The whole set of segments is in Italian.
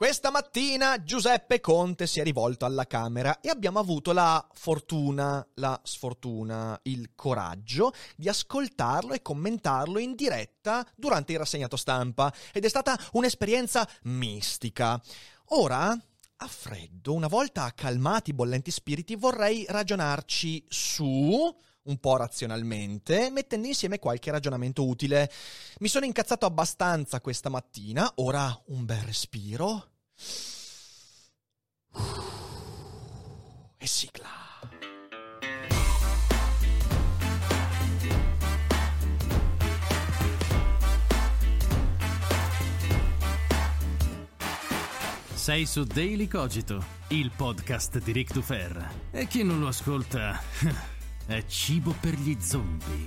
Questa mattina Giuseppe Conte si è rivolto alla Camera e abbiamo avuto la fortuna, la sfortuna, il coraggio di ascoltarlo e commentarlo in diretta durante il rassegnato stampa ed è stata un'esperienza mistica. Ora, a freddo, una volta calmati i bollenti spiriti, vorrei ragionarci su un po' razionalmente, mettendo insieme qualche ragionamento utile. Mi sono incazzato abbastanza questa mattina, ora un bel respiro. E sigla. Sei su Daily Cogito, il podcast di Rick Dufer. E chi non lo ascolta è cibo per gli zombie.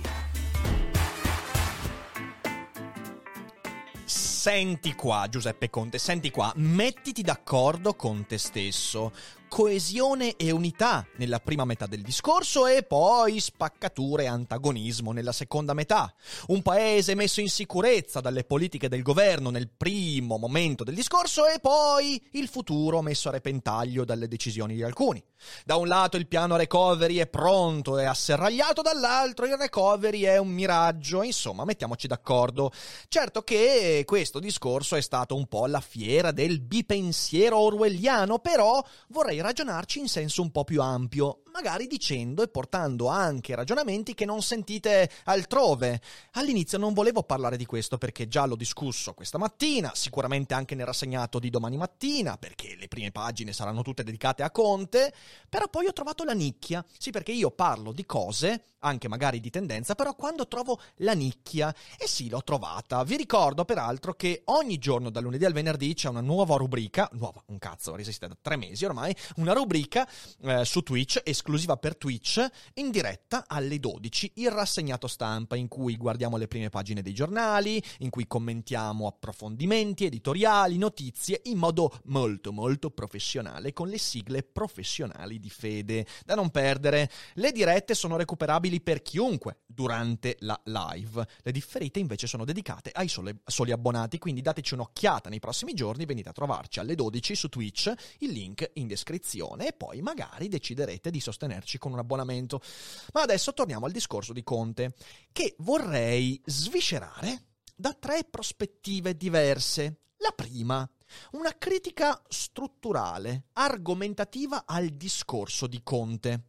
Senti qua, Giuseppe Conte, senti qua, mettiti d'accordo con te stesso coesione e unità nella prima metà del discorso e poi spaccature e antagonismo nella seconda metà. Un paese messo in sicurezza dalle politiche del governo nel primo momento del discorso e poi il futuro messo a repentaglio dalle decisioni di alcuni. Da un lato il piano recovery è pronto e asserragliato, dall'altro il recovery è un miraggio, insomma mettiamoci d'accordo. Certo che questo discorso è stato un po' la fiera del bipensiero orwelliano, però vorrei ragionarci in senso un po' più ampio, magari dicendo e portando anche ragionamenti che non sentite altrove. All'inizio non volevo parlare di questo perché già l'ho discusso questa mattina, sicuramente anche nel rassegnato di domani mattina, perché le prime pagine saranno tutte dedicate a Conte, però poi ho trovato la nicchia. Sì, perché io parlo di cose, anche magari di tendenza, però quando trovo la nicchia, e sì, l'ho trovata. Vi ricordo peraltro che ogni giorno dal lunedì al venerdì c'è una nuova rubrica, nuova, un cazzo, resiste da tre mesi ormai, una rubrica eh, su Twitch, esclusiva per Twitch, in diretta alle 12, il rassegnato stampa, in cui guardiamo le prime pagine dei giornali, in cui commentiamo approfondimenti, editoriali, notizie, in modo molto molto professionale, con le sigle professionali di fede. Da non perdere, le dirette sono recuperabili per chiunque durante la live, le differite invece sono dedicate ai soli, soli abbonati, quindi dateci un'occhiata nei prossimi giorni, venite a trovarci alle 12 su Twitch, il link in descrizione e poi magari deciderete di sostenerci con un abbonamento. Ma adesso torniamo al discorso di Conte, che vorrei sviscerare da tre prospettive diverse. La prima, una critica strutturale, argomentativa al discorso di Conte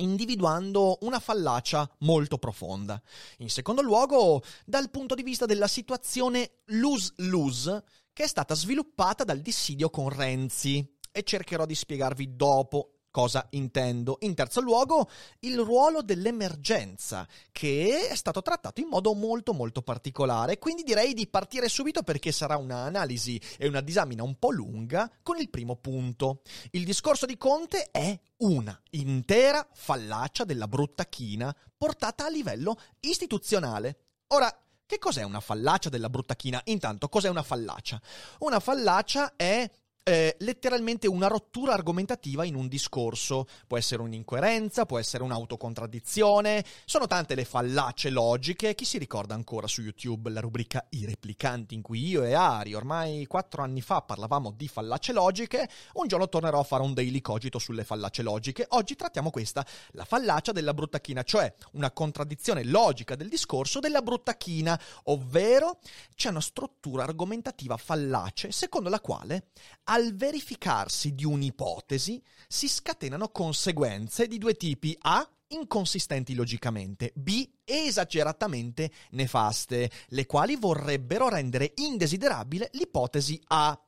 individuando una fallacia molto profonda. In secondo luogo, dal punto di vista della situazione lose-lose che è stata sviluppata dal dissidio con Renzi e cercherò di spiegarvi dopo cosa intendo. In terzo luogo, il ruolo dell'emergenza, che è stato trattato in modo molto molto particolare, quindi direi di partire subito perché sarà un'analisi e una disamina un po' lunga con il primo punto. Il discorso di Conte è una intera fallacia della brutta china portata a livello istituzionale. Ora, che cos'è una fallacia della brutta china? Intanto, cos'è una fallacia? Una fallacia è eh, letteralmente una rottura argomentativa in un discorso. Può essere un'incoerenza, può essere un'autocontraddizione, sono tante le fallacie logiche. Chi si ricorda ancora su YouTube la rubrica I replicanti in cui io e Ari, ormai quattro anni fa, parlavamo di fallacie logiche? Un giorno tornerò a fare un daily cogito sulle fallacie logiche. Oggi trattiamo questa, la fallacia della bruttachina, cioè una contraddizione logica del discorso della bruttachina, ovvero c'è una struttura argomentativa fallace secondo la quale al verificarsi di un'ipotesi si scatenano conseguenze di due tipi. A inconsistenti logicamente, B esageratamente nefaste, le quali vorrebbero rendere indesiderabile l'ipotesi A.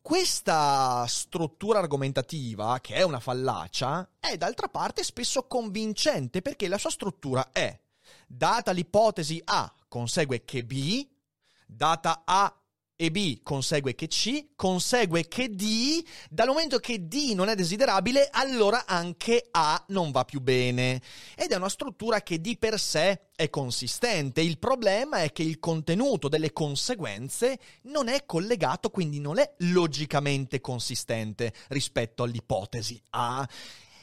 Questa struttura argomentativa, che è una fallacia, è d'altra parte spesso convincente perché la sua struttura è data l'ipotesi A consegue che B, data A e B consegue che C, consegue che D, dal momento che D non è desiderabile, allora anche A non va più bene. Ed è una struttura che di per sé è consistente. Il problema è che il contenuto delle conseguenze non è collegato, quindi non è logicamente consistente rispetto all'ipotesi A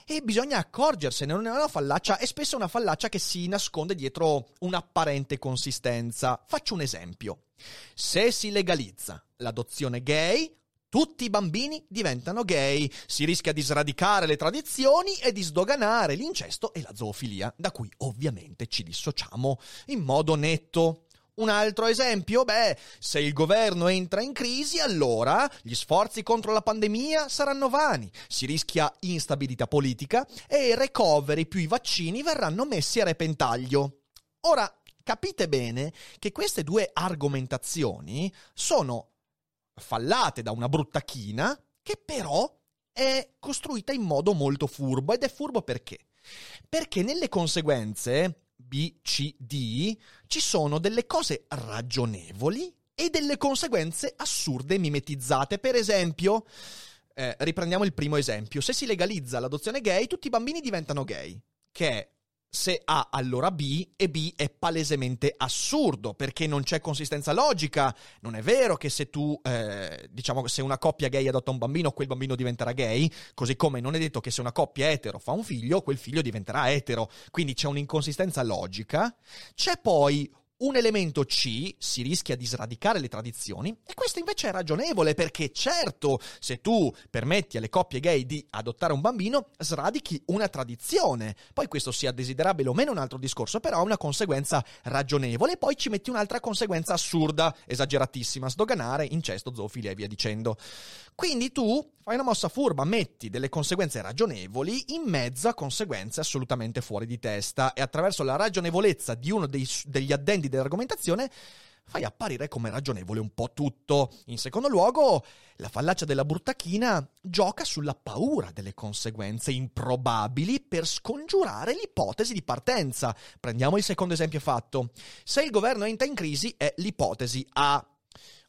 e bisogna accorgersene, non è una fallaccia, è spesso una fallaccia che si nasconde dietro un'apparente consistenza. Faccio un esempio. Se si legalizza l'adozione gay, tutti i bambini diventano gay, si rischia di sradicare le tradizioni e di sdoganare l'incesto e la zoofilia, da cui ovviamente ci dissociamo in modo netto. Un altro esempio? Beh, se il governo entra in crisi, allora gli sforzi contro la pandemia saranno vani, si rischia instabilità politica e i recovery più i vaccini verranno messi a repentaglio. Ora, capite bene che queste due argomentazioni sono fallate da una bruttachina che però è costruita in modo molto furbo ed è furbo perché? Perché nelle conseguenze B, C, D, ci sono delle cose ragionevoli e delle conseguenze assurde mimetizzate. Per esempio, eh, riprendiamo il primo esempio, se si legalizza l'adozione gay, tutti i bambini diventano gay, che è se A allora B e B è palesemente assurdo perché non c'è consistenza logica. Non è vero che se tu, eh, diciamo, se una coppia gay adotta un bambino, quel bambino diventerà gay, così come non è detto che se una coppia etero fa un figlio, quel figlio diventerà etero. Quindi c'è un'inconsistenza logica. C'è poi un elemento C si rischia di sradicare le tradizioni e questo invece è ragionevole perché certo se tu permetti alle coppie gay di adottare un bambino sradichi una tradizione. Poi questo sia desiderabile o meno un altro discorso, però ha una conseguenza ragionevole e poi ci metti un'altra conseguenza assurda, esageratissima, sdoganare, incesto, zoofilia e via dicendo. Quindi tu fai una mossa furba, metti delle conseguenze ragionevoli in mezzo a conseguenze assolutamente fuori di testa e attraverso la ragionevolezza di uno dei, degli addendi dell'argomentazione fai apparire come ragionevole un po' tutto. In secondo luogo, la fallacia della bruttachina gioca sulla paura delle conseguenze improbabili per scongiurare l'ipotesi di partenza. Prendiamo il secondo esempio fatto. Se il governo entra in crisi è l'ipotesi A.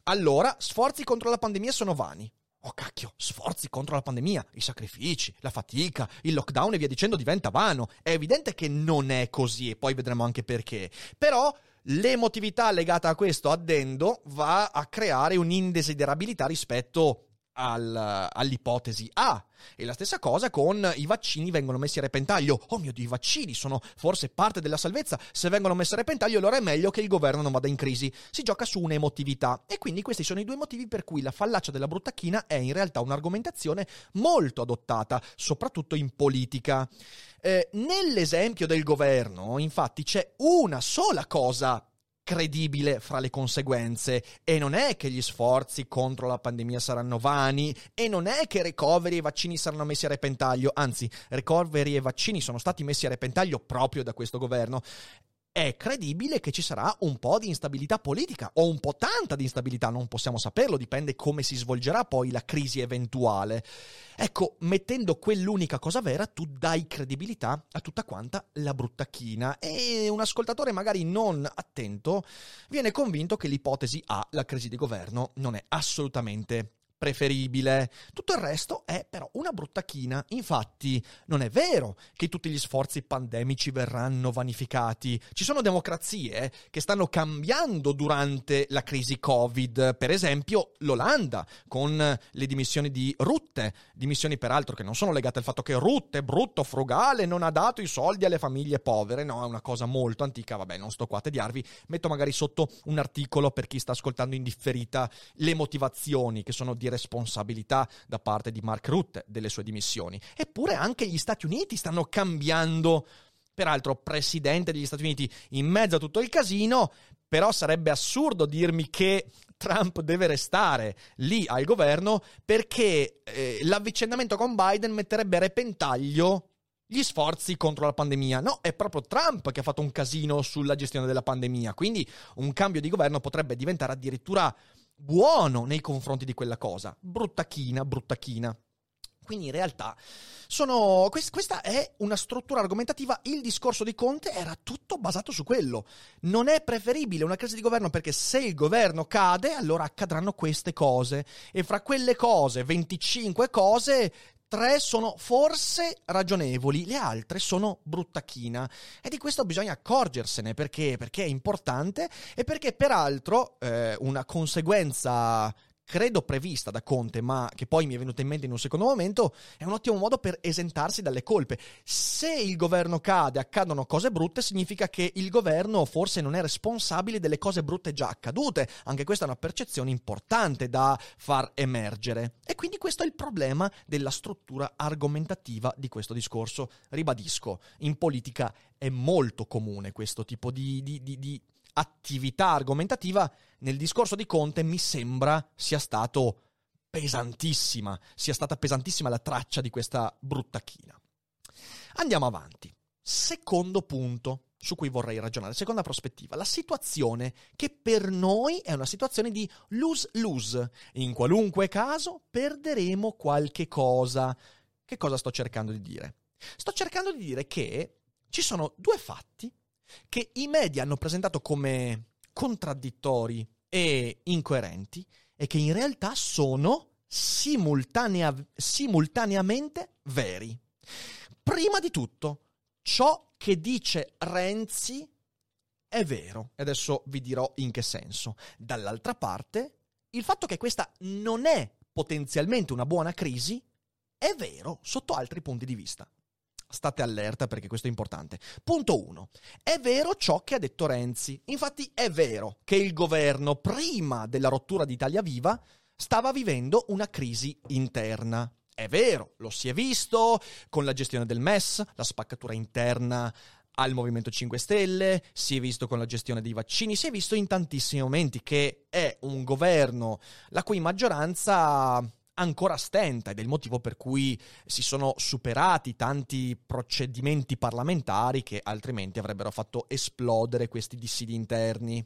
Allora, sforzi contro la pandemia sono vani. Oh cacchio, sforzi contro la pandemia, i sacrifici, la fatica, il lockdown e via dicendo diventa vano. È evidente che non è così e poi vedremo anche perché. Però l'emotività legata a questo addendo va a creare un'indesiderabilità rispetto al, all'ipotesi A. E la stessa cosa con i vaccini vengono messi a repentaglio. Oh mio Dio, i vaccini sono forse parte della salvezza. Se vengono messi a repentaglio, allora è meglio che il governo non vada in crisi. Si gioca su un'emotività. E quindi questi sono i due motivi per cui la fallacia della bruttachina è in realtà un'argomentazione molto adottata, soprattutto in politica. Eh, nell'esempio del governo, infatti, c'è una sola cosa credibile fra le conseguenze. E non è che gli sforzi contro la pandemia saranno vani e non è che recovery e vaccini saranno messi a repentaglio, anzi recovery e vaccini sono stati messi a repentaglio proprio da questo governo è credibile che ci sarà un po' di instabilità politica o un po' tanta di instabilità, non possiamo saperlo, dipende come si svolgerà poi la crisi eventuale. Ecco, mettendo quell'unica cosa vera, tu dai credibilità a tutta quanta la bruttachina e un ascoltatore magari non attento viene convinto che l'ipotesi A, la crisi di governo, non è assolutamente preferibile. Tutto il resto è però una brutta china. Infatti, non è vero che tutti gli sforzi pandemici verranno vanificati. Ci sono democrazie che stanno cambiando durante la crisi Covid. Per esempio, l'Olanda, con le dimissioni di Rutte. Dimissioni, peraltro, che non sono legate al fatto che Rutte, brutto, frugale, non ha dato i soldi alle famiglie povere. No, è una cosa molto antica. Vabbè, non sto qua a tediarvi. Metto magari sotto un articolo per chi sta ascoltando in differita le motivazioni che sono di responsabilità da parte di Mark Rutte delle sue dimissioni. Eppure anche gli Stati Uniti stanno cambiando. Peraltro, presidente degli Stati Uniti in mezzo a tutto il casino, però sarebbe assurdo dirmi che Trump deve restare lì al governo perché eh, l'avvicendamento con Biden metterebbe a repentaglio gli sforzi contro la pandemia. No, è proprio Trump che ha fatto un casino sulla gestione della pandemia, quindi un cambio di governo potrebbe diventare addirittura buono nei confronti di quella cosa. Brutta china, brutta china. Quindi in realtà sono, questa è una struttura argomentativa, il discorso di Conte era tutto basato su quello. Non è preferibile una crisi di governo perché se il governo cade allora accadranno queste cose e fra quelle cose, 25 cose, tre sono forse ragionevoli, le altre sono bruttachina. E di questo bisogna accorgersene perché, perché è importante e perché peraltro eh, una conseguenza credo prevista da Conte, ma che poi mi è venuta in mente in un secondo momento, è un ottimo modo per esentarsi dalle colpe. Se il governo cade, accadono cose brutte, significa che il governo forse non è responsabile delle cose brutte già accadute. Anche questa è una percezione importante da far emergere. E quindi questo è il problema della struttura argomentativa di questo discorso. Ribadisco, in politica è molto comune questo tipo di, di, di, di attività argomentativa nel discorso di Conte mi sembra sia stato pesantissima, sia stata pesantissima la traccia di questa brutta china. Andiamo avanti. Secondo punto su cui vorrei ragionare, seconda prospettiva, la situazione che per noi è una situazione di lose-lose. In qualunque caso perderemo qualche cosa. Che cosa sto cercando di dire? Sto cercando di dire che ci sono due fatti che i media hanno presentato come contraddittori e incoerenti e che in realtà sono simultanea- simultaneamente veri. Prima di tutto, ciò che dice Renzi è vero, e adesso vi dirò in che senso. Dall'altra parte, il fatto che questa non è potenzialmente una buona crisi è vero sotto altri punti di vista. State allerta perché questo è importante. Punto 1. È vero ciò che ha detto Renzi. Infatti è vero che il governo, prima della rottura di Italia Viva, stava vivendo una crisi interna. È vero, lo si è visto con la gestione del MES, la spaccatura interna al Movimento 5 Stelle, si è visto con la gestione dei vaccini, si è visto in tantissimi momenti che è un governo la cui maggioranza ancora stenta ed è il motivo per cui si sono superati tanti procedimenti parlamentari che altrimenti avrebbero fatto esplodere questi dissidi interni.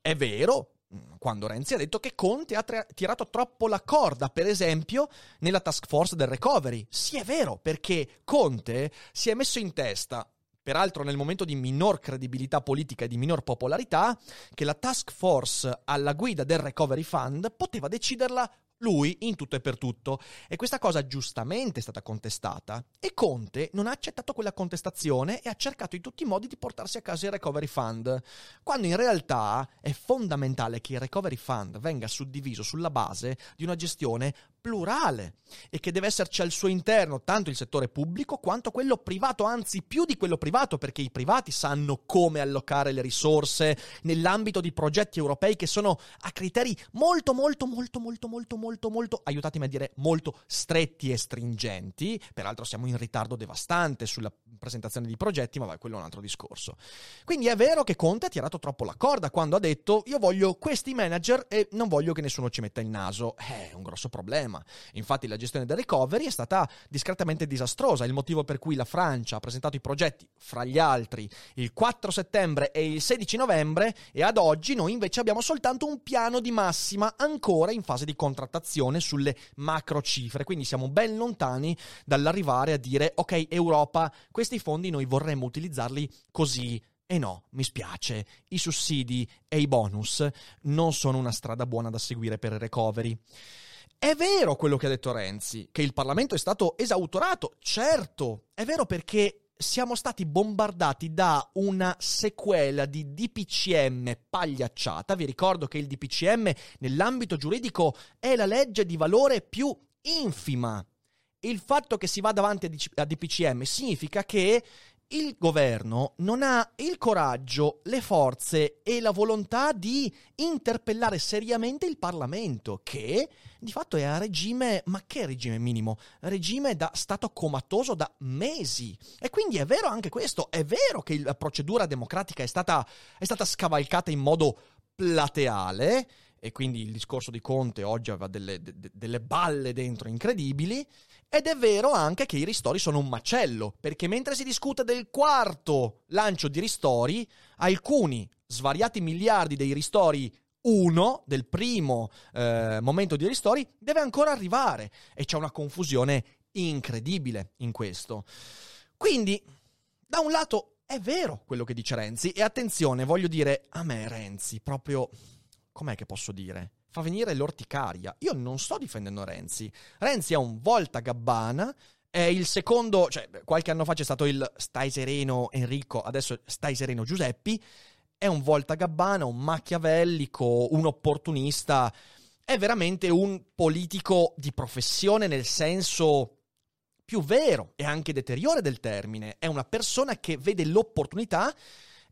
È vero, mm, quando Renzi ha detto che Conte ha tra- tirato troppo la corda, per esempio, nella task force del recovery. Sì, è vero, perché Conte si è messo in testa, peraltro nel momento di minor credibilità politica e di minor popolarità, che la task force alla guida del recovery fund poteva deciderla lui in tutto e per tutto. E questa cosa giustamente è stata contestata e Conte non ha accettato quella contestazione e ha cercato in tutti i modi di portarsi a casa il Recovery Fund, quando in realtà è fondamentale che il Recovery Fund venga suddiviso sulla base di una gestione plurale e che deve esserci al suo interno tanto il settore pubblico quanto quello privato, anzi più di quello privato, perché i privati sanno come allocare le risorse nell'ambito di progetti europei che sono a criteri molto molto molto molto molto molto molto aiutatemi a dire molto stretti e stringenti. Peraltro siamo in ritardo devastante sulla presentazione di progetti, ma vai, quello è un altro discorso. Quindi è vero che Conte ha tirato troppo la corda quando ha detto io voglio questi manager e non voglio che nessuno ci metta il naso. Eh, è un grosso problema problema. Infatti la gestione del recovery è stata discretamente disastrosa, il motivo per cui la Francia ha presentato i progetti, fra gli altri, il 4 settembre e il 16 novembre e ad oggi noi invece abbiamo soltanto un piano di massima ancora in fase di contrattazione sulle macro cifre, quindi siamo ben lontani dall'arrivare a dire ok Europa, questi fondi noi vorremmo utilizzarli così e no, mi spiace, i sussidi e i bonus non sono una strada buona da seguire per il recovery. È vero quello che ha detto Renzi, che il Parlamento è stato esautorato, certo, è vero perché siamo stati bombardati da una sequela di DPCM pagliacciata. Vi ricordo che il DPCM nell'ambito giuridico è la legge di valore più infima. Il fatto che si va davanti a DPCM significa che il governo non ha il coraggio, le forze e la volontà di interpellare seriamente il Parlamento, che di fatto è a regime, ma che regime minimo? Regime da stato comatoso da mesi. E quindi è vero anche questo, è vero che la procedura democratica è stata, è stata scavalcata in modo plateale, e quindi il discorso di Conte oggi aveva delle, de, delle balle dentro incredibili, ed è vero anche che i ristori sono un macello, perché mentre si discute del quarto lancio di ristori, alcuni svariati miliardi dei ristori uno del primo eh, momento di ristori deve ancora arrivare e c'è una confusione incredibile in questo. Quindi, da un lato è vero quello che dice Renzi e attenzione, voglio dire a me Renzi proprio com'è che posso dire? Fa venire l'orticaria. Io non sto difendendo Renzi. Renzi è un volta gabbana. È il secondo, cioè qualche anno fa c'è stato il stai sereno Enrico, adesso stai sereno Giuseppi. È un volta gabbana, un macchiavellico, un opportunista. È veramente un politico di professione nel senso più vero e anche deteriore del termine. È una persona che vede l'opportunità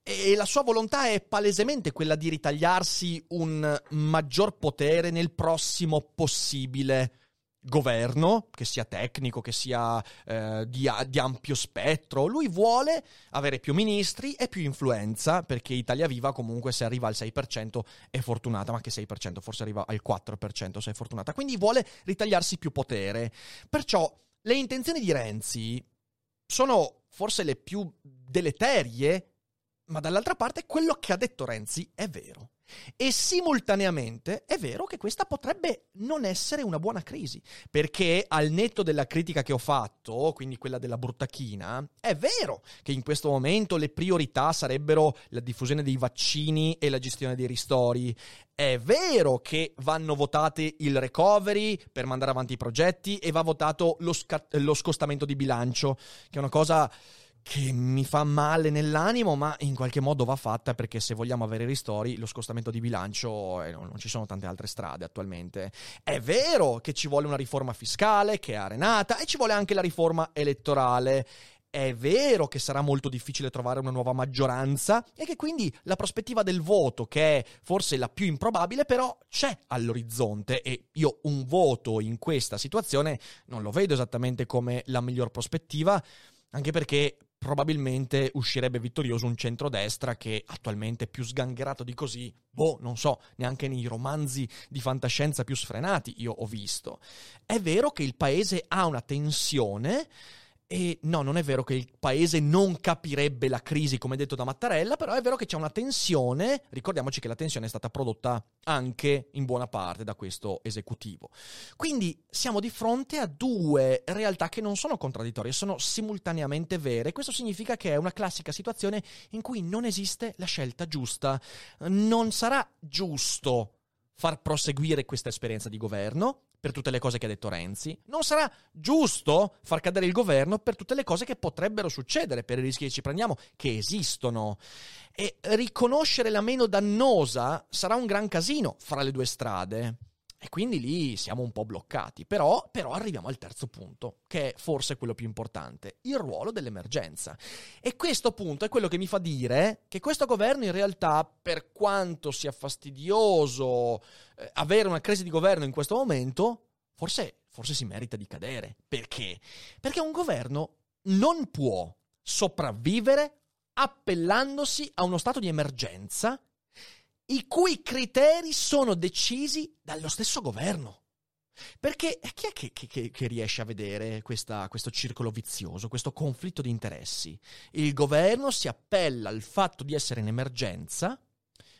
e la sua volontà è palesemente quella di ritagliarsi un maggior potere nel prossimo possibile governo, che sia tecnico, che sia eh, di, di, ampio spettro. Lui vuole avere più ministri e più influenza, perché Italia Viva comunque se arriva al 6% è fortunata, ma che 6%, forse arriva al 4% se è fortunata. Quindi vuole ritagliarsi più potere. Perciò le intenzioni di Renzi sono forse le più deleterie ma dall'altra parte quello che ha detto Renzi è vero. E simultaneamente è vero che questa potrebbe non essere una buona crisi, perché al netto della critica che ho fatto, quindi quella della bruttachina, è vero che in questo momento le priorità sarebbero la diffusione dei vaccini e la gestione dei ristori. È vero che vanno votate il recovery per mandare avanti i progetti e va votato lo, sca- lo scostamento di bilancio, che è una cosa che mi fa male nell'animo, ma in qualche modo va fatta perché se vogliamo avere ristori, lo scostamento di bilancio, eh, non ci sono tante altre strade attualmente. È vero che ci vuole una riforma fiscale che è arenata e ci vuole anche la riforma elettorale. È vero che sarà molto difficile trovare una nuova maggioranza e che quindi la prospettiva del voto, che è forse la più improbabile, però c'è all'orizzonte e io un voto in questa situazione non lo vedo esattamente come la miglior prospettiva, anche perché probabilmente uscirebbe vittorioso un centrodestra che attualmente è più sgangherato di così, boh, non so, neanche nei romanzi di fantascienza più sfrenati io ho visto. È vero che il paese ha una tensione e no, non è vero che il paese non capirebbe la crisi, come detto da Mattarella, però è vero che c'è una tensione. Ricordiamoci che la tensione è stata prodotta anche in buona parte da questo esecutivo. Quindi siamo di fronte a due realtà che non sono contraddittorie, sono simultaneamente vere. Questo significa che è una classica situazione in cui non esiste la scelta giusta. Non sarà giusto far proseguire questa esperienza di governo, per tutte le cose che ha detto Renzi, non sarà giusto far cadere il governo per tutte le cose che potrebbero succedere, per i rischi che ci prendiamo, che esistono. E riconoscere la meno dannosa sarà un gran casino fra le due strade. E quindi lì siamo un po' bloccati. Però, però, arriviamo al terzo punto, che è forse quello più importante, il ruolo dell'emergenza. E questo punto è quello che mi fa dire che questo governo in realtà, per quanto sia fastidioso eh, avere una crisi di governo in questo momento, forse, forse si merita di cadere. Perché? Perché un governo non può sopravvivere appellandosi a uno stato di emergenza i cui criteri sono decisi dallo stesso governo. Perché chi è che, che, che riesce a vedere questa, questo circolo vizioso, questo conflitto di interessi? Il governo si appella al fatto di essere in emergenza,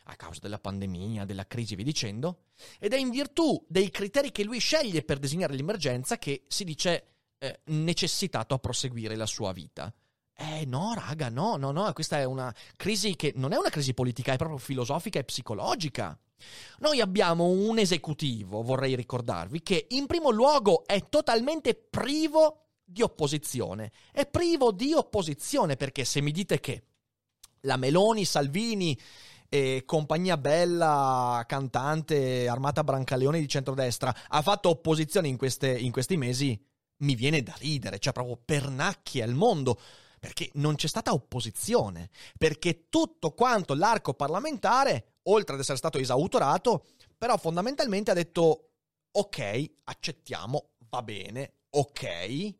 a causa della pandemia, della crisi via dicendo, ed è in virtù dei criteri che lui sceglie per designare l'emergenza che si dice eh, necessitato a proseguire la sua vita. Eh no, raga, no, no, no, questa è una crisi che non è una crisi politica, è proprio filosofica e psicologica. Noi abbiamo un esecutivo, vorrei ricordarvi, che in primo luogo è totalmente privo di opposizione. È privo di opposizione perché se mi dite che la Meloni, Salvini e compagnia bella, cantante, armata Brancaleone di centrodestra, ha fatto opposizione in, queste, in questi mesi, mi viene da ridere, cioè proprio pernacchie al mondo perché non c'è stata opposizione, perché tutto quanto l'arco parlamentare, oltre ad essere stato esautorato, però fondamentalmente ha detto ok, accettiamo, va bene, ok.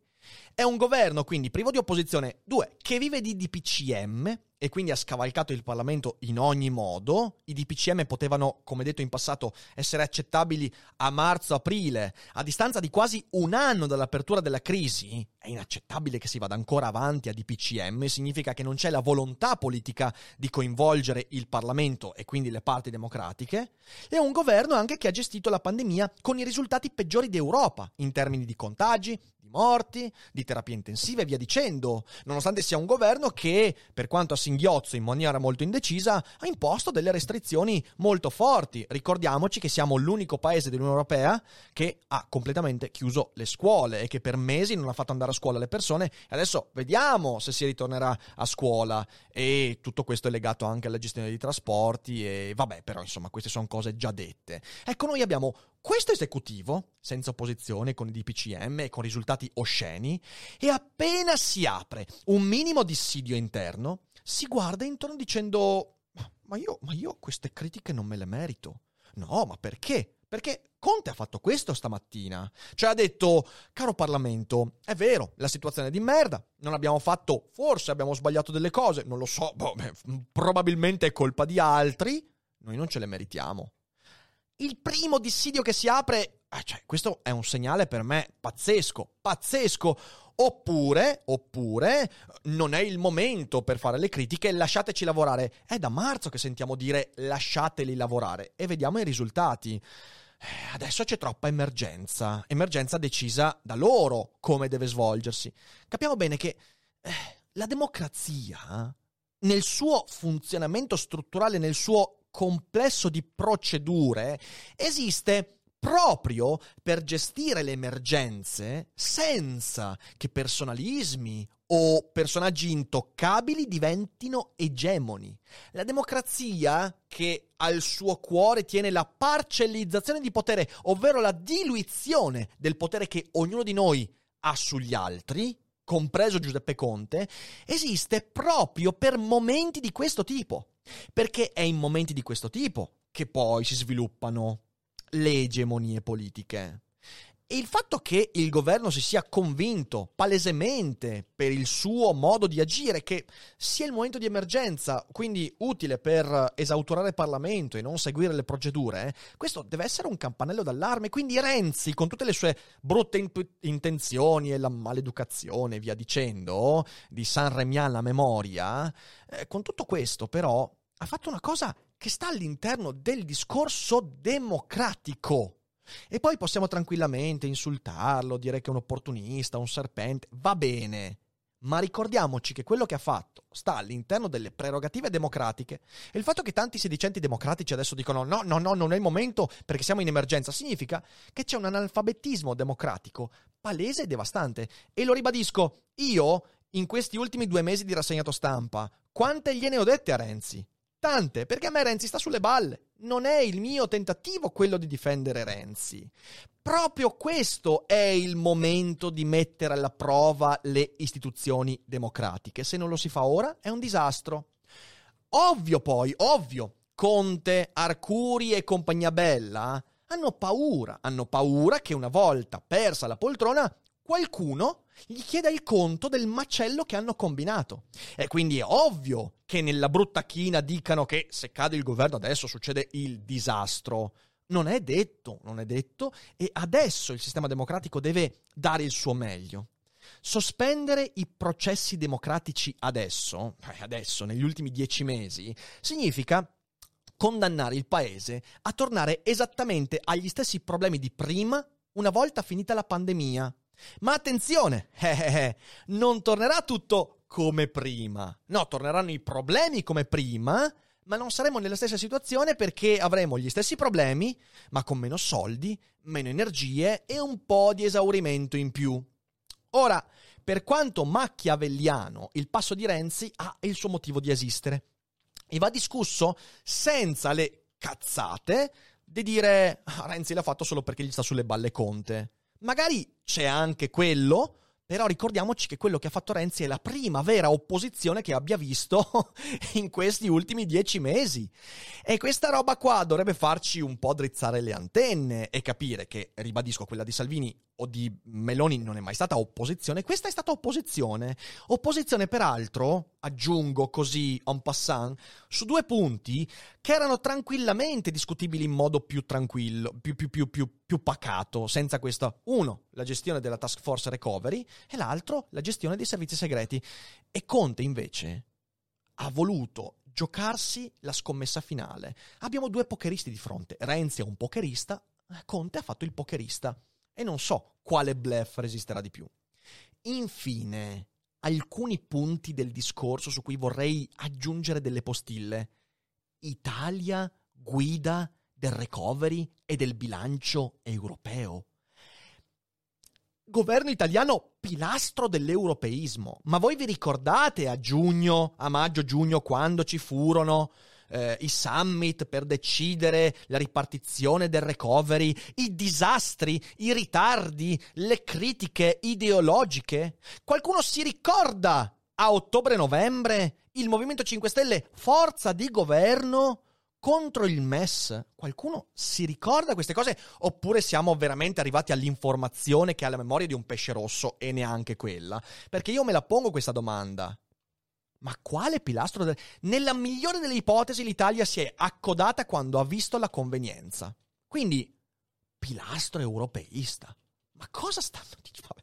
È un governo quindi privo di opposizione, due, che vive di DPCM, e quindi ha scavalcato il Parlamento in ogni modo. I DPCM potevano, come detto in passato, essere accettabili a marzo-aprile. A distanza di quasi un anno dall'apertura della crisi, è inaccettabile che si vada ancora avanti a DPCM, significa che non c'è la volontà politica di coinvolgere il Parlamento e quindi le parti democratiche. È un governo anche che ha gestito la pandemia con i risultati peggiori d'Europa in termini di contagi, morti, di terapie intensive e via dicendo, nonostante sia un governo che, per quanto a singhiozzo in maniera molto indecisa, ha imposto delle restrizioni molto forti. Ricordiamoci che siamo l'unico paese dell'Unione Europea che ha completamente chiuso le scuole e che per mesi non ha fatto andare a scuola le persone adesso vediamo se si ritornerà a scuola e tutto questo è legato anche alla gestione dei trasporti e vabbè, però insomma, queste sono cose già dette. Ecco, noi abbiamo questo esecutivo, senza opposizione, con i DPCM e con risultati osceni, e appena si apre un minimo dissidio interno, si guarda intorno dicendo: ma io, ma io queste critiche non me le merito. No, ma perché? Perché Conte ha fatto questo stamattina. Cioè ha detto, caro Parlamento, è vero, la situazione è di merda, non abbiamo fatto, forse abbiamo sbagliato delle cose, non lo so, boh, probabilmente è colpa di altri, noi non ce le meritiamo il primo dissidio che si apre, eh, cioè, questo è un segnale per me pazzesco, pazzesco. Oppure, oppure, non è il momento per fare le critiche, lasciateci lavorare. È da marzo che sentiamo dire lasciateli lavorare e vediamo i risultati. Eh, adesso c'è troppa emergenza, emergenza decisa da loro come deve svolgersi. Capiamo bene che eh, la democrazia, nel suo funzionamento strutturale, nel suo complesso di procedure esiste proprio per gestire le emergenze senza che personalismi o personaggi intoccabili diventino egemoni. La democrazia, che al suo cuore tiene la parcellizzazione di potere, ovvero la diluizione del potere che ognuno di noi ha sugli altri, compreso Giuseppe Conte, esiste proprio per momenti di questo tipo. Perché è in momenti di questo tipo che poi si sviluppano le egemonie politiche. E il fatto che il governo si sia convinto palesemente per il suo modo di agire che sia il momento di emergenza, quindi utile per esautorare il Parlamento e non seguire le procedure, questo deve essere un campanello d'allarme. Quindi Renzi, con tutte le sue brutte imp- intenzioni e la maleducazione, via dicendo, di San Remian la memoria, eh, con tutto questo però ha fatto una cosa che sta all'interno del discorso democratico e poi possiamo tranquillamente insultarlo, dire che è un opportunista, un serpente, va bene. Ma ricordiamoci che quello che ha fatto sta all'interno delle prerogative democratiche e il fatto che tanti sedicenti democratici adesso dicono no, no, no, non è il momento perché siamo in emergenza, significa che c'è un analfabetismo democratico palese e devastante. E lo ribadisco, io in questi ultimi due mesi di rassegnato stampa, quante gliene ho dette a Renzi? Tante, perché a me Renzi sta sulle balle non è il mio tentativo quello di difendere Renzi. Proprio questo è il momento di mettere alla prova le istituzioni democratiche. Se non lo si fa ora è un disastro. Ovvio poi, ovvio, Conte, Arcuri e compagnia bella hanno paura, hanno paura che una volta persa la poltrona qualcuno gli chieda il conto del macello che hanno combinato. E quindi è ovvio che nella brutta china dicano che se cade il governo adesso succede il disastro. Non è detto, non è detto, e adesso il sistema democratico deve dare il suo meglio. Sospendere i processi democratici adesso, eh, adesso, negli ultimi dieci mesi, significa condannare il paese a tornare esattamente agli stessi problemi di prima una volta finita la pandemia. Ma attenzione, eh, eh, eh, non tornerà tutto come prima. No, torneranno i problemi come prima, ma non saremo nella stessa situazione perché avremo gli stessi problemi, ma con meno soldi, meno energie e un po' di esaurimento in più. Ora, per quanto macchiavelliano, il passo di Renzi ha il suo motivo di esistere e va discusso senza le cazzate di dire ah, Renzi l'ha fatto solo perché gli sta sulle balle Conte. Magari c'è anche quello, però ricordiamoci che quello che ha fatto Renzi è la prima vera opposizione che abbia visto in questi ultimi dieci mesi. E questa roba qua dovrebbe farci un po' drizzare le antenne e capire che, ribadisco, quella di Salvini o di Meloni non è mai stata opposizione, questa è stata opposizione. Opposizione, peraltro, aggiungo così en passant, su due punti che erano tranquillamente discutibili in modo più tranquillo, più, più, più, più, più pacato, senza questo. Uno, la gestione della task force recovery e l'altro, la gestione dei servizi segreti. E Conte, invece, ha voluto giocarsi la scommessa finale. Abbiamo due pokeristi di fronte. Renzi è un pokerista, Conte ha fatto il pokerista e non so quale bluff resisterà di più. Infine, alcuni punti del discorso su cui vorrei aggiungere delle postille. Italia guida del recovery e del bilancio europeo. Governo italiano pilastro dell'europeismo. Ma voi vi ricordate a giugno, a maggio-giugno, quando ci furono eh, i summit per decidere la ripartizione del recovery, i disastri, i ritardi, le critiche ideologiche? Qualcuno si ricorda a ottobre-novembre il Movimento 5 Stelle, forza di governo? Contro il MES. Qualcuno si ricorda queste cose? Oppure siamo veramente arrivati all'informazione che ha la memoria di un pesce rosso e neanche quella? Perché io me la pongo questa domanda. Ma quale pilastro? De... Nella migliore delle ipotesi l'Italia si è accodata quando ha visto la convenienza. Quindi, pilastro europeista. Ma cosa stanno dicendo?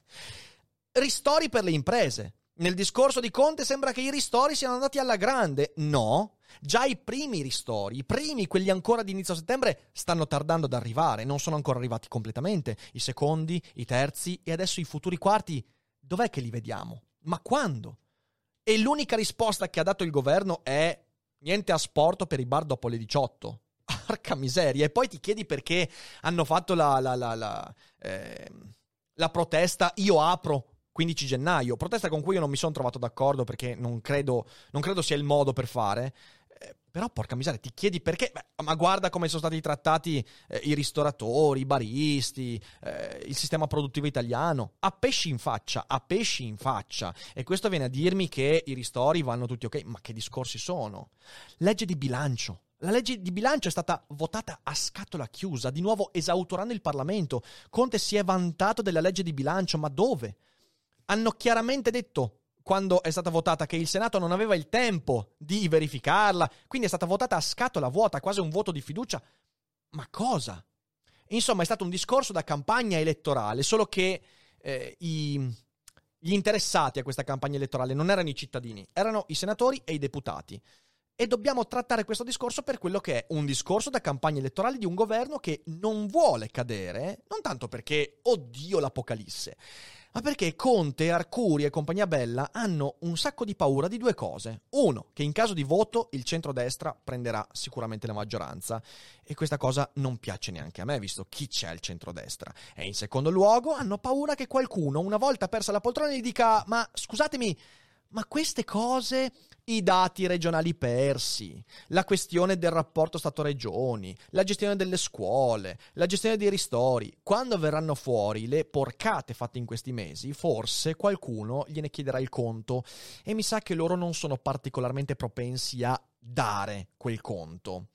Ristori per le imprese. Nel discorso di Conte sembra che i ristori siano andati alla grande. No, già i primi ristori, i primi, quelli ancora di inizio settembre, stanno tardando ad arrivare, non sono ancora arrivati completamente. I secondi, i terzi e adesso i futuri quarti, dov'è che li vediamo? Ma quando? E l'unica risposta che ha dato il governo è niente a sporto per i bar dopo le 18. Porca miseria. E poi ti chiedi perché hanno fatto la, la, la, la, eh, protesta Io apro 15 gennaio, protesta con cui io non mi sono trovato d'accordo perché non credo, non credo sia il modo per fare. Però, porca miseria, ti chiedi perché. Beh, ma guarda come sono stati trattati eh, i ristoratori, i baristi, eh, il sistema produttivo italiano. A pesci in faccia, a pesci in faccia. E questo viene a dirmi che i ristori vanno tutti ok. Ma che discorsi sono? Legge di bilancio. La legge di bilancio è stata votata a scatola chiusa, di nuovo esautorando il Parlamento. Conte si è vantato della legge di bilancio, ma dove? Hanno chiaramente detto quando è stata votata che il Senato non aveva il tempo di verificarla, quindi è stata votata a scatola vuota, quasi un voto di fiducia. Ma cosa? Insomma, è stato un discorso da campagna elettorale, solo che eh, i, gli interessati a questa campagna elettorale non erano i cittadini, erano i senatori e i deputati. E dobbiamo trattare questo discorso per quello che è un discorso da campagna elettorale di un governo che non vuole cadere, non tanto perché, oddio, l'apocalisse, ma perché Conte, Arcuri e compagnia bella hanno un sacco di paura di due cose. Uno, che in caso di voto il centrodestra prenderà sicuramente la maggioranza e questa cosa non piace neanche a me, visto chi c'è al centrodestra. E in secondo luogo hanno paura che qualcuno, una volta persa la poltrona, gli dica ma scusatemi, ma queste cose, i dati regionali persi, la questione del rapporto Stato-Regioni, la gestione delle scuole, la gestione dei ristori, quando verranno fuori le porcate fatte in questi mesi, forse qualcuno gliene chiederà il conto. E mi sa che loro non sono particolarmente propensi a dare quel conto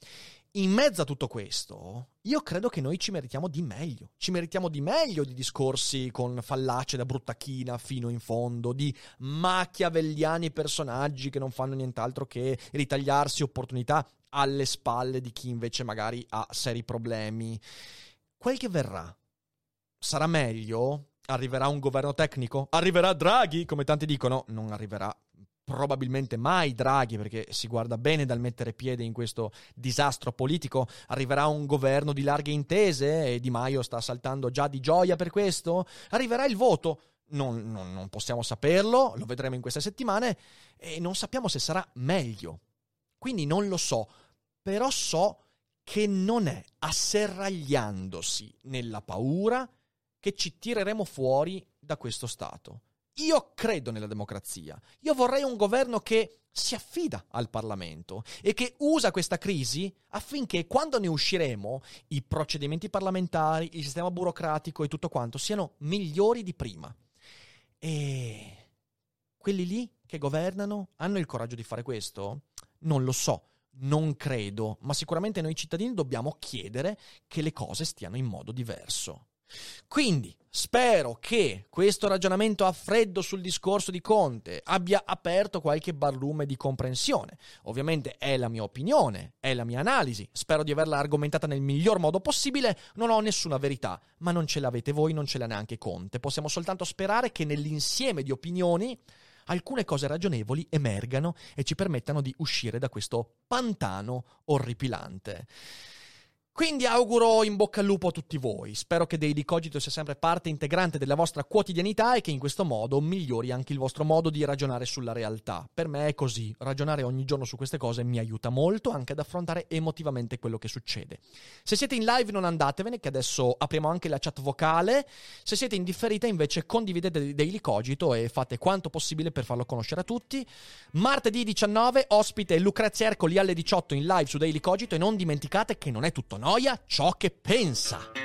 in mezzo a tutto questo, io credo che noi ci meritiamo di meglio. Ci meritiamo di meglio di discorsi con fallace da bruttachina fino in fondo, di machiavelliani personaggi che non fanno nient'altro che ritagliarsi opportunità alle spalle di chi invece magari ha seri problemi. Quel che verrà sarà meglio? Arriverà un governo tecnico? Arriverà Draghi, come tanti dicono? Non arriverà probabilmente mai Draghi, perché si guarda bene dal mettere piede in questo disastro politico, arriverà un governo di larghe intese e Di Maio sta saltando già di gioia per questo, arriverà il voto. Non, non, non possiamo saperlo, lo vedremo in queste settimane e non sappiamo se sarà meglio. Quindi non lo so, però so che non è asserragliandosi nella paura che ci tireremo fuori da questo Stato. Io credo nella democrazia. Io vorrei un governo che si affida al Parlamento e che usa questa crisi affinché quando ne usciremo i procedimenti parlamentari, il sistema burocratico e tutto quanto siano migliori di prima. E quelli lì che governano hanno il coraggio di fare questo? Non lo so, non credo, ma sicuramente noi cittadini dobbiamo chiedere che le cose stiano in modo diverso. Quindi spero che questo ragionamento a freddo sul discorso di Conte abbia aperto qualche barlume di comprensione. Ovviamente è la mia opinione, è la mia analisi, spero di averla argomentata nel miglior modo possibile, non ho nessuna verità, ma non ce l'avete voi, non ce l'ha neanche Conte. Possiamo soltanto sperare che nell'insieme di opinioni alcune cose ragionevoli emergano e ci permettano di uscire da questo pantano orripilante. Quindi auguro in bocca al lupo a tutti voi. Spero che Daily Cogito sia sempre parte integrante della vostra quotidianità e che in questo modo migliori anche il vostro modo di ragionare sulla realtà. Per me è così. Ragionare ogni giorno su queste cose mi aiuta molto anche ad affrontare emotivamente quello che succede. Se siete in live non andatevene, che adesso apriamo anche la chat vocale. Se siete in differita invece condividete Daily Cogito e fate quanto possibile per farlo conoscere a tutti. Martedì 19 ospite Lucrezia Ercoli alle 18 in live su Daily Cogito e non dimenticate che non è tutto noia ciò che pensa.